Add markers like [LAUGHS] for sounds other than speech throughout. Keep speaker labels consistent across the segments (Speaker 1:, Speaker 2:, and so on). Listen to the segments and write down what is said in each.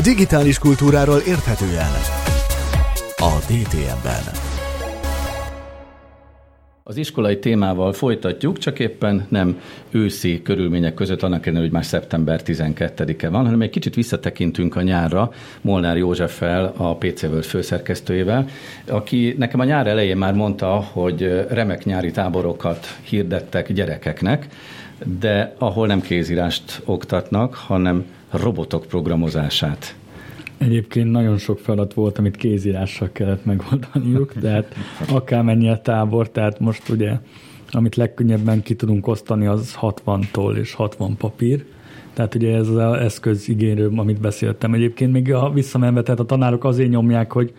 Speaker 1: Digitális kultúráról érthetően a DTM-ben.
Speaker 2: Az iskolai témával folytatjuk, csak éppen nem őszi körülmények között, annak ellenére, hogy már szeptember 12-e van, hanem egy kicsit visszatekintünk a nyárra Molnár Józseffel, a PC World főszerkesztőjével, aki nekem a nyár elején már mondta, hogy remek nyári táborokat hirdettek gyerekeknek, de ahol nem kézírást oktatnak, hanem robotok programozását.
Speaker 3: Egyébként nagyon sok feladat volt, amit kézírással kellett megoldaniuk, tehát akármennyi a tábor, tehát most ugye, amit legkönnyebben ki tudunk osztani, az 60-tól és 60 papír. Tehát ugye ez az eszközigényről, amit beszéltem. Egyébként még a visszamenve, tehát a tanárok azért nyomják, hogy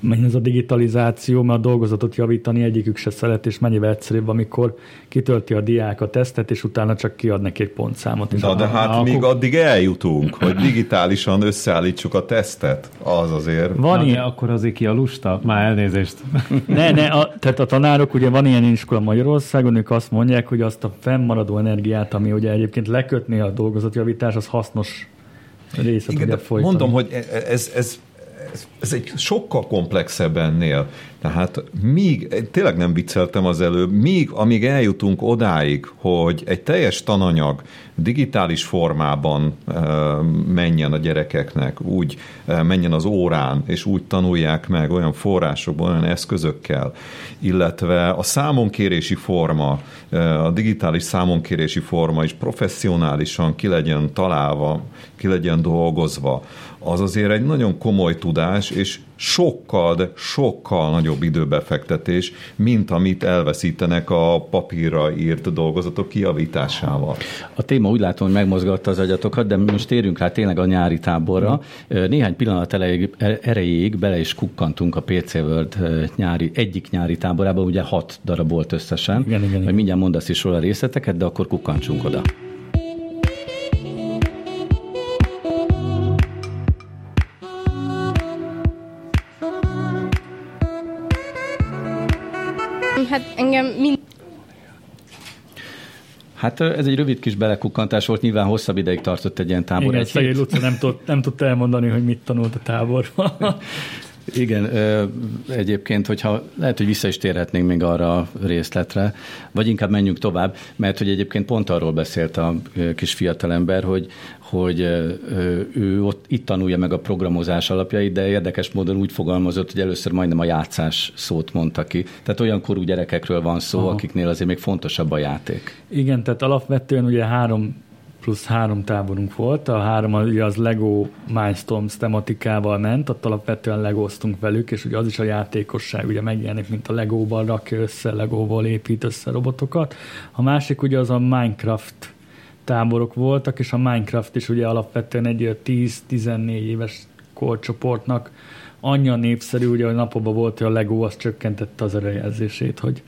Speaker 3: menjen ez a digitalizáció, mert a dolgozatot javítani egyikük se szeret, és mennyivel egyszerűbb, amikor kitölti a diák a tesztet, és utána csak kiad neki egy pontszámot.
Speaker 4: Na, de hát akkor... még addig eljutunk, hogy digitálisan összeállítsuk a tesztet. Az azért.
Speaker 5: Van Na, ilyen... akkor azért ki a lusta? Már elnézést. [LAUGHS]
Speaker 3: Ne, ne, a, tehát a tanárok, ugye van ilyen iskola Magyarországon, ők azt mondják, hogy azt a fennmaradó energiát, ami ugye egyébként lekötni a dolgozatjavítás, az hasznos részet Igen, ugye folytani.
Speaker 4: Mondom, hogy e- e- ez, ez ez, egy sokkal komplexebb ennél. Tehát míg, tényleg nem vicceltem az előbb, míg amíg eljutunk odáig, hogy egy teljes tananyag digitális formában menjen a gyerekeknek, úgy menjen az órán, és úgy tanulják meg olyan forrásokban, olyan eszközökkel, illetve a számonkérési forma, a digitális számonkérési forma is professzionálisan ki legyen találva, ki legyen dolgozva, az azért egy nagyon komoly tudás, és sokkal, de sokkal nagyobb időbefektetés, mint amit elveszítenek a papírra írt dolgozatok kiavításával.
Speaker 2: A téma úgy látom, hogy megmozgatta az agyatokat, de most térjünk rá tényleg a nyári táborra. Néhány pillanat elejéig, erejéig bele is kukkantunk a PC World nyári, egyik nyári táborában, ugye hat darab volt összesen. Igen, igen, igen. Mindjárt mondasz is róla részleteket, de akkor kukkantsunk oda.
Speaker 6: Hát engem mind...
Speaker 2: Hát ez egy rövid kis belekukkantás volt, nyilván hosszabb ideig tartott egy ilyen tábor.
Speaker 3: Igen, szegény Luca nem, tud, nem tudta elmondani, hogy mit tanult a táborban. [LAUGHS]
Speaker 2: Igen, egyébként, hogyha lehet, hogy vissza is térhetnénk még arra a részletre, vagy inkább menjünk tovább, mert hogy egyébként pont arról beszélt a kis fiatalember, hogy, hogy ő ott itt tanulja meg a programozás alapjait, de érdekes módon úgy fogalmazott, hogy először majdnem a játszás szót mondta ki. Tehát olyan korú gyerekekről van szó, Aha. akiknél azért még fontosabb a játék.
Speaker 3: Igen, tehát alapvetően ugye három plusz három táborunk volt. A három ugye az Lego Mindstorms tematikával ment, ott alapvetően legoztunk velük, és ugye az is a játékosság, ugye megjelenik, mint a Legóval rakja össze, Legóval épít össze robotokat. A másik ugye az a Minecraft táborok voltak, és a Minecraft is ugye alapvetően egy 10-14 éves korcsoportnak annyi népszerű, ugye a napokban volt, hogy a Lego az csökkentette az előjelzését, hogy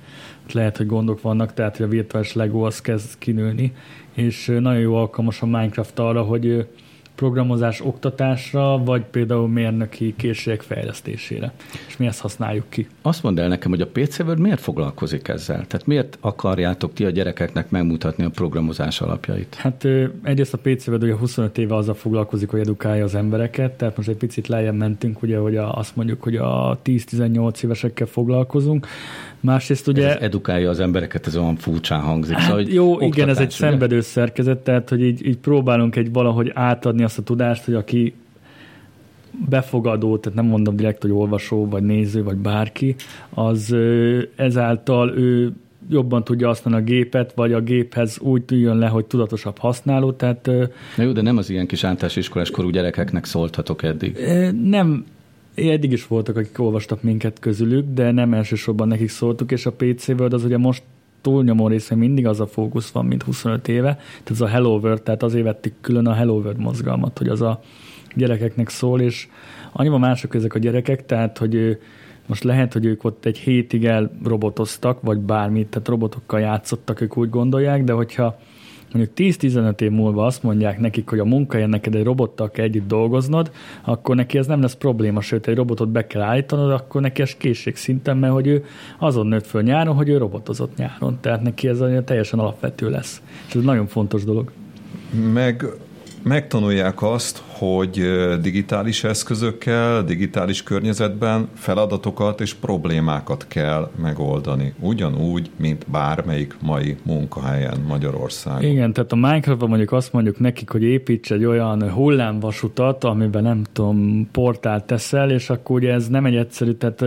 Speaker 3: lehet, hogy gondok vannak, tehát hogy a virtuális Lego az kezd kinőni, és nagyon jó alkalmas a Minecraft arra, hogy programozás oktatásra, vagy például mérnöki készségek fejlesztésére. És mi ezt használjuk ki.
Speaker 2: Azt mondd el nekem, hogy a PC Word miért foglalkozik ezzel? Tehát miért akarjátok ti a gyerekeknek megmutatni a programozás alapjait?
Speaker 3: Hát egyrészt a PC Word ugye 25 éve azzal foglalkozik, hogy edukálja az embereket, tehát most egy picit lejjebb mentünk, ugye, hogy a, azt mondjuk, hogy a 10-18 évesekkel foglalkozunk. Másrészt ugye...
Speaker 2: Ez edukálja az embereket, ez olyan furcsán hangzik.
Speaker 3: Hát szóval, jó, oktatás, igen, ez egy ugye? szenvedő szerkezet, tehát hogy így, így próbálunk egy valahogy átadni azt a tudást, hogy aki befogadó, tehát nem mondom direkt, hogy olvasó, vagy néző, vagy bárki, az ezáltal ő jobban tudja használni a gépet, vagy a géphez úgy jön le, hogy tudatosabb használó. Tehát,
Speaker 2: Na jó, de nem az ilyen kis általános iskolás korú gyerekeknek szólthatok eddig.
Speaker 3: Nem, eddig is voltak, akik olvastak minket közülük, de nem elsősorban nekik szóltuk, és a PC World az ugye most túlnyomó része mindig az a fókusz van, mint 25 éve, tehát ez a Hello World, tehát azért vettük külön a Hello World mozgalmat, hogy az a gyerekeknek szól, és annyiban mások ezek a gyerekek, tehát hogy most lehet, hogy ők ott egy hétig elrobotoztak, vagy bármit, tehát robotokkal játszottak, ők úgy gondolják, de hogyha mondjuk 10-15 év múlva azt mondják nekik, hogy a munkahelyen neked egy robottal kell együtt dolgoznod, akkor neki ez nem lesz probléma, sőt egy robotot be kell állítanod, akkor neki ez készség szinten, mert hogy ő azon nőtt föl nyáron, hogy ő robotozott nyáron. Tehát neki ez teljesen alapvető lesz. És ez nagyon fontos dolog.
Speaker 4: Meg megtanulják azt, hogy digitális eszközökkel, digitális környezetben feladatokat és problémákat kell megoldani. Ugyanúgy, mint bármelyik mai munkahelyen Magyarországon.
Speaker 3: Igen, tehát a Minecraftban mondjuk azt mondjuk nekik, hogy építs egy olyan hullámvasutat, amiben nem tudom, portált teszel, és akkor ugye ez nem egy egyszerű, tehát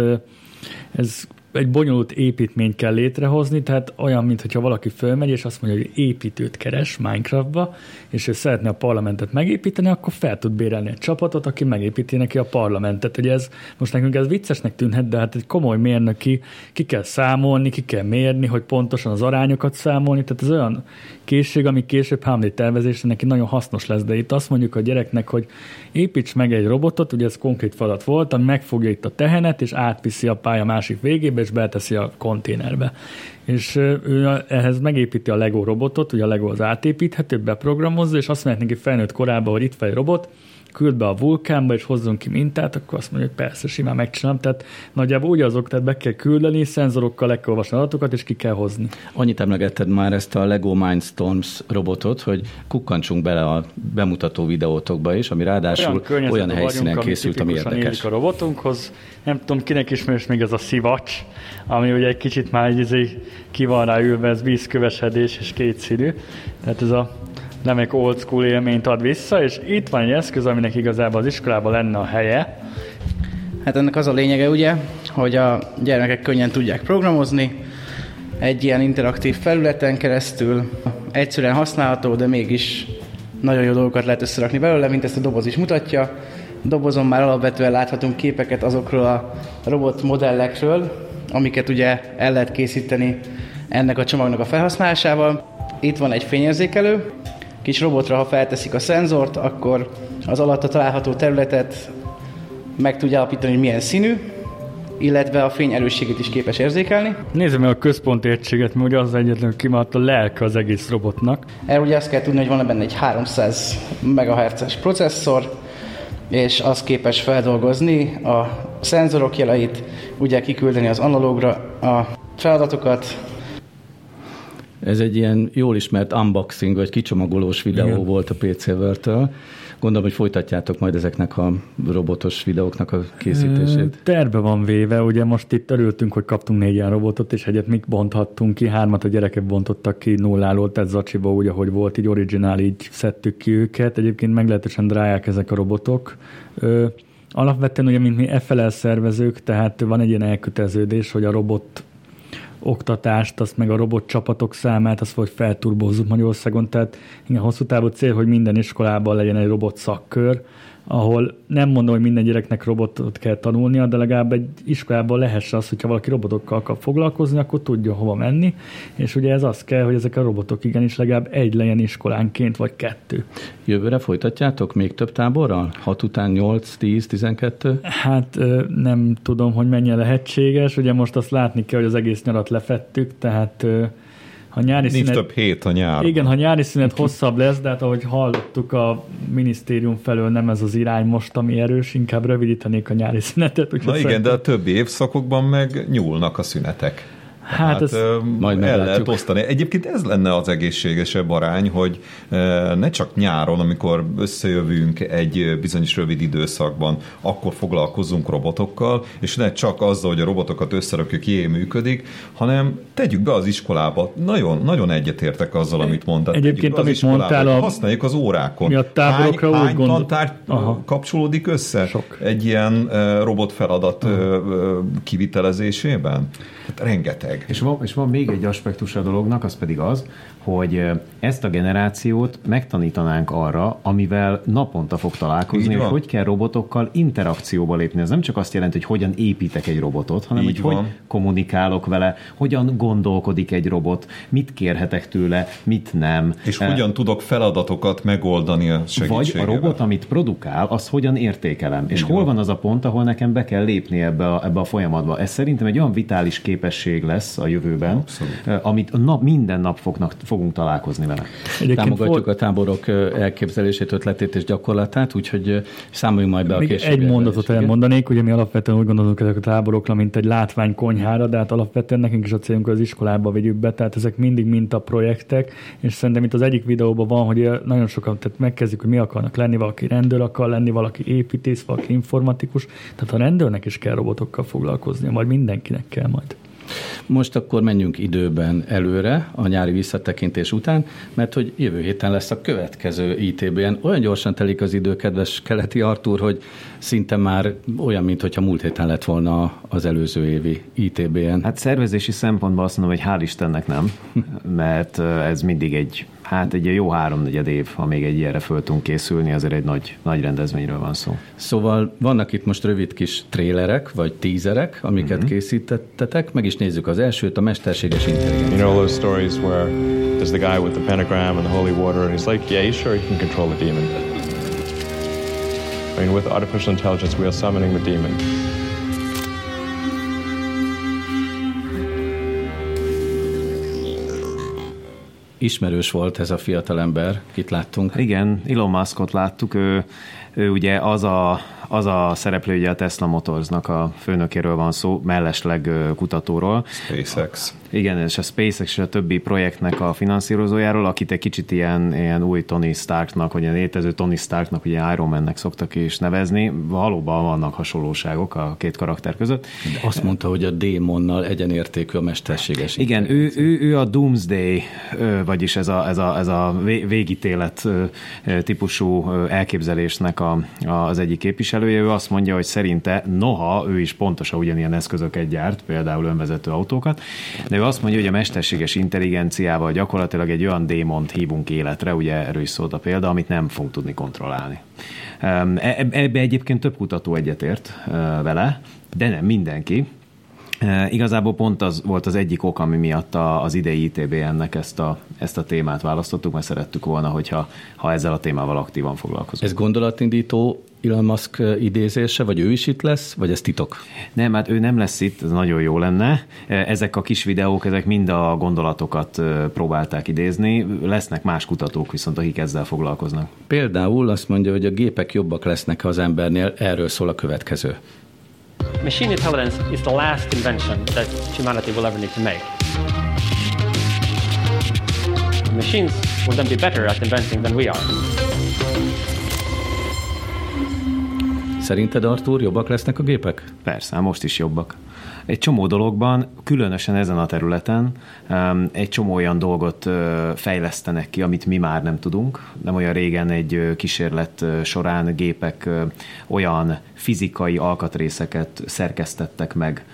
Speaker 3: ez egy bonyolult építményt kell létrehozni, tehát olyan, mintha valaki fölmegy, és azt mondja, hogy építőt keres Minecraftba, és ő szeretne a parlamentet megépíteni, akkor fel tud bérelni egy csapatot, aki megépíti neki a parlamentet. Ugye ez most nekünk ez viccesnek tűnhet, de hát egy komoly mérnöki, ki kell számolni, ki kell mérni, hogy pontosan az arányokat számolni, tehát ez olyan készség, ami később hámlé tervezésre neki nagyon hasznos lesz, de itt azt mondjuk a gyereknek, hogy építs meg egy robotot, ugye ez konkrét feladat volt, ami megfogja itt a tehenet, és átviszi a pálya másik végébe, és beteszi a konténerbe. És ő ehhez megépíti a Lego robotot, ugye a Lego az átépíthető, beprogramozza, és azt mondják neki felnőtt korában, hogy itt van egy robot, küld be a vulkánba, és hozzon ki mintát, akkor azt mondja, hogy persze, simán megcsinálom. Tehát nagyjából úgy azok, tehát be kell küldeni, szenzorokkal le kell olvasni adatokat, és ki kell hozni.
Speaker 2: Annyit emlegetted már ezt a Lego Mindstorms robotot, hogy kukkantsunk bele a bemutató videótokba is, ami ráadásul olyan, olyan helyszínen vagyunk, készült, ami érdekes.
Speaker 3: a robotunkhoz. Nem tudom, kinek ismerős még ez a szivacs, ami ugye egy kicsit már egy izé ki van rá ülve, ez vízkövesedés és kétszínű. Tehát ez a nem egy old school élményt ad vissza, és itt van egy eszköz, aminek igazából az iskolában lenne a helye.
Speaker 7: Hát ennek az a lényege ugye, hogy a gyermekek könnyen tudják programozni, egy ilyen interaktív felületen keresztül, egyszerűen használható, de mégis nagyon jó dolgokat lehet összerakni belőle, mint ezt a doboz is mutatja. A dobozon már alapvetően láthatunk képeket azokról a robot modellekről, amiket ugye el lehet készíteni ennek a csomagnak a felhasználásával. Itt van egy fényérzékelő, kis robotra, ha felteszik a szenzort, akkor az alatta található területet meg tudja alapítani, hogy milyen színű, illetve a fény erősségét is képes érzékelni.
Speaker 3: Nézzük meg a központi egységet, mert ugye az egyetlen kimaradt a lelke az egész robotnak.
Speaker 7: Erről ugye azt kell tudni, hogy van benne egy 300 MHz-es processzor, és az képes feldolgozni a szenzorok jeleit, ugye kiküldeni az analógra a feladatokat,
Speaker 2: ez egy ilyen jól ismert unboxing, vagy kicsomagolós videó Igen. volt a PC World-től. Gondolom, hogy folytatjátok majd ezeknek a robotos videóknak a készítését.
Speaker 3: Terve van véve, ugye most itt örültünk, hogy kaptunk négy ilyen robotot, és egyet mi bonthattunk ki, hármat a gyerekek bontottak ki nulláról, tehát Zacsiba úgy, ahogy volt, így originál, így szedtük ki őket. Egyébként meglehetősen drágák ezek a robotok. Alapvetően ugye, mint mi FLL szervezők, tehát van egy ilyen elköteleződés, hogy a robot oktatást, azt meg a robot csapatok számát, azt vagy felturbózzuk Magyarországon. Tehát igen, hosszú távú cél, hogy minden iskolában legyen egy robot szakkör, ahol nem mondom, hogy minden gyereknek robotot kell tanulnia, de legalább egy iskolában lehesse az, hogyha valaki robotokkal akar foglalkozni, akkor tudja hova menni, és ugye ez az kell, hogy ezek a robotok igenis legalább egy legyen iskolánként, vagy kettő.
Speaker 2: Jövőre folytatjátok még több táborral? 6 után 8, 10, 12?
Speaker 3: Hát nem tudom, hogy mennyire lehetséges, ugye most azt látni kell, hogy az egész nyarat lefettük, tehát
Speaker 4: ha nyári Nincs szünet, több hét a nyár.
Speaker 3: Igen, ha nyári szünet hosszabb lesz, de hát ahogy hallottuk a minisztérium felől nem ez az irány most, ami erős, inkább rövidítenék a nyári [LAUGHS] szünetet.
Speaker 4: Na igen, szerintem... de a többi évszakokban meg nyúlnak a szünetek. Hát, hát majd el lehet osztani. Egyébként ez lenne az egészségesebb arány, hogy ne csak nyáron, amikor összejövünk egy bizonyos rövid időszakban, akkor foglalkozunk robotokkal, és ne csak azzal, hogy a robotokat összerakjuk, jé, működik, hanem tegyük be az iskolába. Nagyon, nagyon egyetértek azzal, amit mondtad.
Speaker 3: Egyébként, amit mondtál,
Speaker 4: a... használjuk az órákon.
Speaker 3: Mi a táborokra hány,
Speaker 4: hány gondol... tantár Aha. kapcsolódik össze Sok. egy ilyen robot feladat Aha. kivitelezésében? Hát rengeteg.
Speaker 5: És van, és van még egy aspektus a dolognak, az pedig az, hogy ezt a generációt megtanítanánk arra, amivel naponta fog találkozni, hogy hogy kell robotokkal interakcióba lépni. Ez nem csak azt jelenti, hogy hogyan építek egy robotot, hanem Így hogy van. hogy kommunikálok vele, hogyan gondolkodik egy robot, mit kérhetek tőle, mit nem.
Speaker 4: És e, hogyan tudok feladatokat megoldani a segítségével.
Speaker 5: Vagy a robot, amit produkál, azt hogyan értékelem. Így és van. hol van az a pont, ahol nekem be kell lépni ebbe a, ebbe a folyamatba. Ez szerintem egy olyan vitális képesség lesz a jövőben, Abszolút. amit nap, minden nap fognak, fogunk találkozni vele.
Speaker 2: Egyébként Támogatjuk volt... a táborok elképzelését, ötletét és gyakorlatát, úgyhogy számoljunk majd be
Speaker 3: Még
Speaker 2: a
Speaker 3: később. Egy mondatot elmondanék, ugye mi alapvetően úgy gondolunk ezek a táborokra, mint egy látványkonyhára, de hát alapvetően nekünk is a célunk, az iskolába vigyük be, tehát ezek mindig mint a projektek, és szerintem itt az egyik videóban van, hogy nagyon sokan tehát megkezdjük, hogy mi akarnak lenni, valaki rendőr akar lenni, valaki építész, valaki informatikus, tehát a rendőrnek is kell robotokkal foglalkoznia, majd mindenkinek kell majd.
Speaker 2: Most akkor menjünk időben előre a nyári visszatekintés után, mert hogy jövő héten lesz a következő ITB-en. Olyan gyorsan telik az idő, kedves keleti Artur, hogy szinte már olyan, mintha múlt héten lett volna az előző évi ITB-en.
Speaker 5: Hát szervezési szempontból azt mondom, hogy hál' Istennek nem, [LAUGHS] mert ez mindig egy Hát egy jó háromnegyed év, ha még egy ilyenre föl tudunk készülni, azért egy nagy, nagy rendezvényről van szó.
Speaker 2: Szóval vannak itt most rövid kis trélerek, vagy tízerek, amiket mm-hmm. készítettetek, meg is nézzük az elsőt, a mesterséges intelligencia. You know those stories where there's the guy with the pentagram and the holy water, and he's like, yeah, sure, he can control the demon. I mean, with artificial intelligence, we are summoning the demon. Ismerős volt ez a fiatalember, kit láttunk.
Speaker 5: Igen, Elon Muskot láttuk, ő, ő ugye az a az a szereplő, ugye a Tesla Motorsnak a főnökéről van szó, mellesleg kutatóról.
Speaker 4: SpaceX.
Speaker 5: Igen, és a SpaceX és a többi projektnek a finanszírozójáról, akit egy kicsit ilyen, ilyen új Tony Starknak, vagy ilyen létező Tony Starknak, ugye Iron Man-nek szoktak is nevezni. Valóban vannak hasonlóságok a két karakter között.
Speaker 2: De azt mondta, hogy a démonnal egyenértékű a mesterséges.
Speaker 5: Igen, ő, ő, ő, a Doomsday, vagyis ez a, ez a, ez a végítélet típusú elképzelésnek a, az egyik képviselő képviselője, ő azt mondja, hogy szerinte noha ő is pontosan ugyanilyen eszközöket gyárt, például önvezető autókat, de ő azt mondja, hogy a mesterséges intelligenciával gyakorlatilag egy olyan démont hívunk életre, ugye erről is szólt a példa, amit nem fogunk tudni kontrollálni. E, ebbe egyébként több kutató egyetért vele, de nem mindenki. Igazából pont az volt az egyik ok, ami miatt az idei ITBN-nek ezt a, ezt a témát választottuk, mert szerettük volna, hogyha ha ezzel a témával aktívan foglalkozunk.
Speaker 2: Ez gondolatindító Elon Musk idézése, vagy ő is itt lesz, vagy ez titok?
Speaker 5: Nem, hát ő nem lesz itt, ez nagyon jó lenne. Ezek a kis videók, ezek mind a gondolatokat próbálták idézni. Lesznek más kutatók viszont, akik ezzel foglalkoznak.
Speaker 2: Például azt mondja, hogy a gépek jobbak lesznek az embernél, erről szól a következő. Machine intelligence is the last invention that humanity will ever need to make. Machines will then be better at inventing than we are. Szerinted, Artur, jobbak lesznek a gépek?
Speaker 5: Persze, most is jobbak egy csomó dologban, különösen ezen a területen egy csomó olyan dolgot fejlesztenek ki, amit mi már nem tudunk. Nem olyan régen egy kísérlet során gépek olyan fizikai alkatrészeket szerkesztettek meg,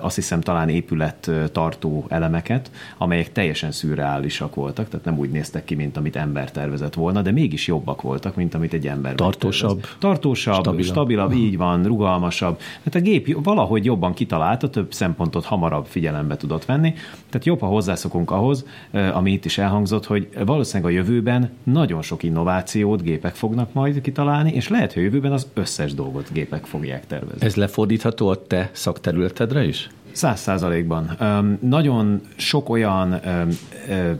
Speaker 5: azt hiszem talán épület tartó elemeket, amelyek teljesen szürreálisak voltak, tehát nem úgy néztek ki, mint amit ember tervezett volna, de mégis jobbak voltak, mint amit egy ember
Speaker 2: Tartósabb. Tervez.
Speaker 5: Tartósabb, stabilabb, stabilabb így van, rugalmasabb. Tehát a gép valahogy jobban kitalálta, több szempontot hamarabb figyelembe tudott venni. Tehát jobb, ha hozzászokunk ahhoz, ami itt is elhangzott, hogy valószínűleg a jövőben nagyon sok innovációt gépek fognak majd kitalálni, és lehet, hogy a jövőben az összes dolgot gépek fogják tervezni.
Speaker 2: Ez lefordítható a te szakterületedre is?
Speaker 5: Száz százalékban. Nagyon sok olyan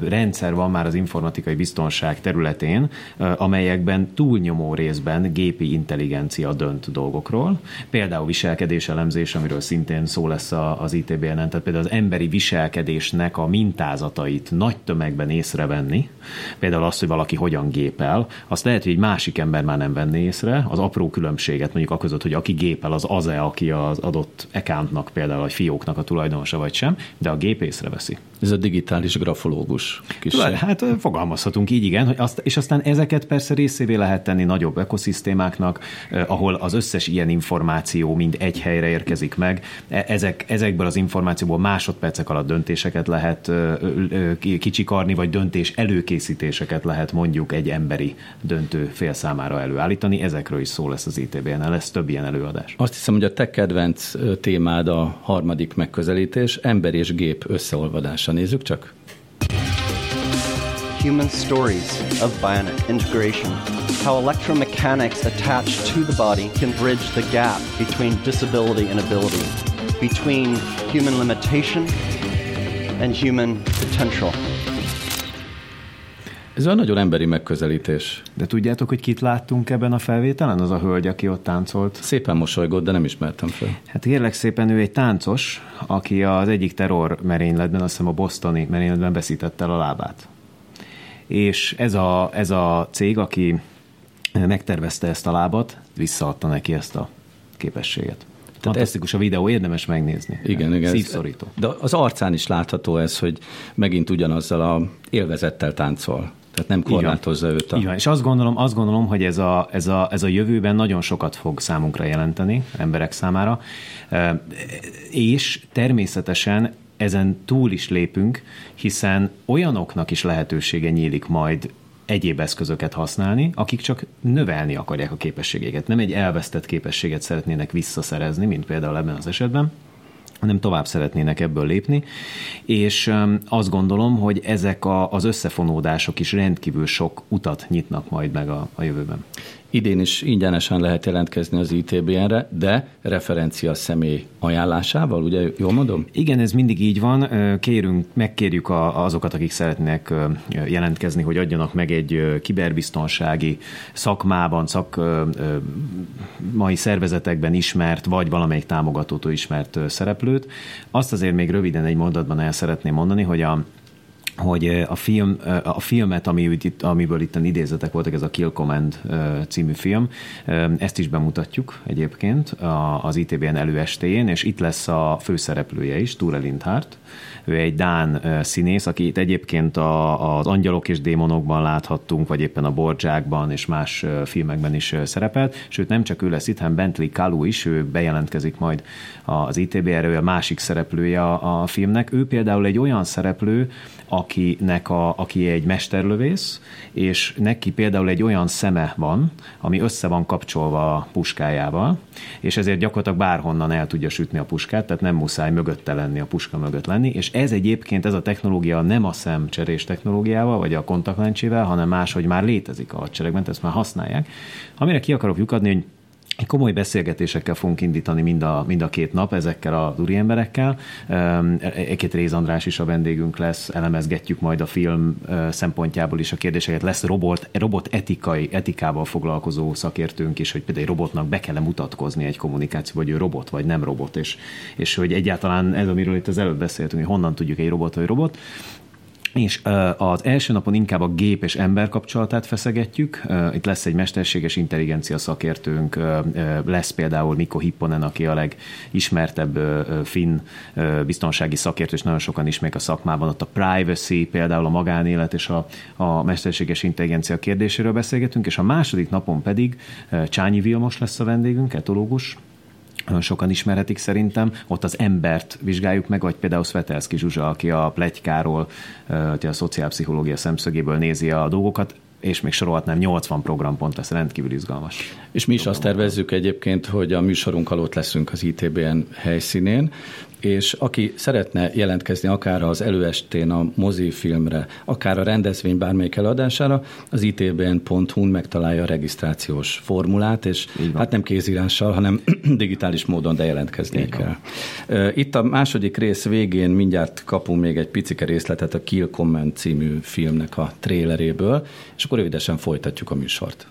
Speaker 5: rendszer van már az informatikai biztonság területén, amelyekben túlnyomó részben gépi intelligencia dönt dolgokról. Például viselkedéselemzés, amiről szintén szó lesz az ITBN-en, tehát például az emberi viselkedésnek a mintázatait nagy tömegben észrevenni, például azt, hogy valaki hogyan gépel, azt lehet, hogy egy másik ember már nem venné észre, az apró különbséget mondjuk a között, hogy aki gépel, az az-e, aki az adott accountnak például, vagy fiók fióknak a tulajdonosa vagy sem, de a gép észreveszi.
Speaker 2: Ez a digitális grafológus.
Speaker 5: Kis... Hát fogalmazhatunk így, igen, hogy azt, és aztán ezeket persze részévé lehet tenni nagyobb ekoszisztémáknak, eh, ahol az összes ilyen információ mind egy helyre érkezik meg. E, ezek, ezekből az információból másodpercek alatt döntéseket lehet eh, kicsikarni, vagy döntés előkészítéseket lehet mondjuk egy emberi döntő fél számára előállítani. Ezekről is szó lesz az ITB-en, lesz több ilyen előadás.
Speaker 2: Azt hiszem, hogy a te kedvenc témád a harmadik megközelítés, ember és gép összeolvadása. Nézzük csak. Human stories of bionic integration. How electromechanics attached to the body can bridge the gap between disability and ability, between human limitation and human potential. Ez olyan nagyon emberi megközelítés.
Speaker 5: De tudjátok, hogy kit láttunk ebben a felvételen? Az a hölgy, aki ott táncolt.
Speaker 2: Szépen mosolygott, de nem ismertem fel.
Speaker 5: Hát kérlek szépen, ő egy táncos, aki az egyik terror merényletben, azt hiszem a bostoni merényletben veszítette el a lábát. És ez a, ez a cég, aki megtervezte ezt a lábat, visszaadta neki ezt a képességet. Tehát Fantasztikus a videó, érdemes megnézni.
Speaker 2: Igen, igen.
Speaker 5: Szívszorító.
Speaker 2: De az arcán is látható ez, hogy megint ugyanazzal a élvezettel táncol. Tehát nem korlátozza őt. A...
Speaker 5: Igen, és azt gondolom, azt gondolom, hogy ez a, ez, a, ez a jövőben nagyon sokat fog számunkra jelenteni, emberek számára, és természetesen ezen túl is lépünk, hiszen olyanoknak is lehetősége nyílik majd egyéb eszközöket használni, akik csak növelni akarják a képességeket. Nem egy elvesztett képességet szeretnének visszaszerezni, mint például ebben az esetben, hanem tovább szeretnének ebből lépni, és azt gondolom, hogy ezek a, az összefonódások is rendkívül sok utat nyitnak majd meg a, a jövőben.
Speaker 2: Idén is ingyenesen lehet jelentkezni az ITBN-re, de referencia személy ajánlásával, ugye jól mondom?
Speaker 5: Igen, ez mindig így van. Kérünk, megkérjük azokat, akik szeretnék jelentkezni, hogy adjanak meg egy kiberbiztonsági szakmában, szak mai szervezetekben ismert, vagy valamelyik támogatótól ismert szereplőt. Azt azért még röviden egy mondatban el szeretném mondani, hogy a hogy a, film, a filmet, ami, amiből itt idézetek voltak, ez a Kill Command című film, ezt is bemutatjuk egyébként az ITBN előestéjén, és itt lesz a főszereplője is, Ture Lindhardt, ő egy Dán színész, akit egyébként a, az Angyalok és Démonokban láthattunk, vagy éppen a Bordzsákban és más filmekben is szerepelt, sőt nem csak ő lesz itt, hanem Bentley Kalu is, ő bejelentkezik majd az ITB-re, ő a másik szereplője a, a filmnek. Ő például egy olyan szereplő, akinek a, aki egy mesterlövész, és neki például egy olyan szeme van, ami össze van kapcsolva a puskájával, és ezért gyakorlatilag bárhonnan el tudja sütni a puskát, tehát nem muszáj mögötte lenni, a puska mögött lenni, és ez egyébként, ez a technológia nem a szemcserés technológiával, vagy a kontaktlencsével, hanem más, hogy már létezik a hadseregben, ezt már használják. Amire ki akarok lyukadni, hogy Komoly beszélgetésekkel fogunk indítani mind a, mind a két nap ezekkel a úri emberekkel. Egy-két Réz András is a vendégünk lesz, elemezgetjük majd a film szempontjából is a kérdéseket. Lesz robot, robot etikai, etikával foglalkozó szakértőnk is, hogy például egy robotnak be kell mutatkozni egy kommunikáció, hogy ő robot vagy nem robot, és, és hogy egyáltalán ez, amiről itt az előbb beszéltünk, hogy honnan tudjuk egy robot vagy robot és az első napon inkább a gép és ember kapcsolatát feszegetjük. Itt lesz egy mesterséges intelligencia szakértőnk, lesz például Mikko Hipponen, aki a legismertebb finn biztonsági szakértő, és nagyon sokan ismerik a szakmában. Ott a privacy, például a magánélet és a, a mesterséges intelligencia kérdéséről beszélgetünk, és a második napon pedig Csányi Vilmos lesz a vendégünk, etológus, nagyon sokan ismerhetik szerintem, ott az embert vizsgáljuk meg, vagy például Svetelszki Zsuzsa, aki a plegykáról, a szociálpszichológia szemszögéből nézi a dolgokat, és még sorolhatnám, 80 programpont lesz, rendkívül izgalmas.
Speaker 2: És mi is azt tervezzük egyébként, hogy a műsorunk alatt leszünk az ITBN helyszínén, és aki szeretne jelentkezni akár az előestén a mozifilmre, akár a rendezvény bármelyik eladására, az itbn.hu-n megtalálja a regisztrációs formulát, és hát nem kézírással, hanem [CLEARS THROAT] digitális módon, de jelentkezni kell. Itt a második rész végén mindjárt kapunk még egy picike részletet a Kill Comment című filmnek a tréleréből, és akkor rövidesen folytatjuk a műsort.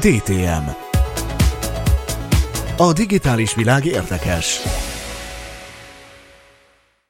Speaker 1: DTM a digitális világ érdekes.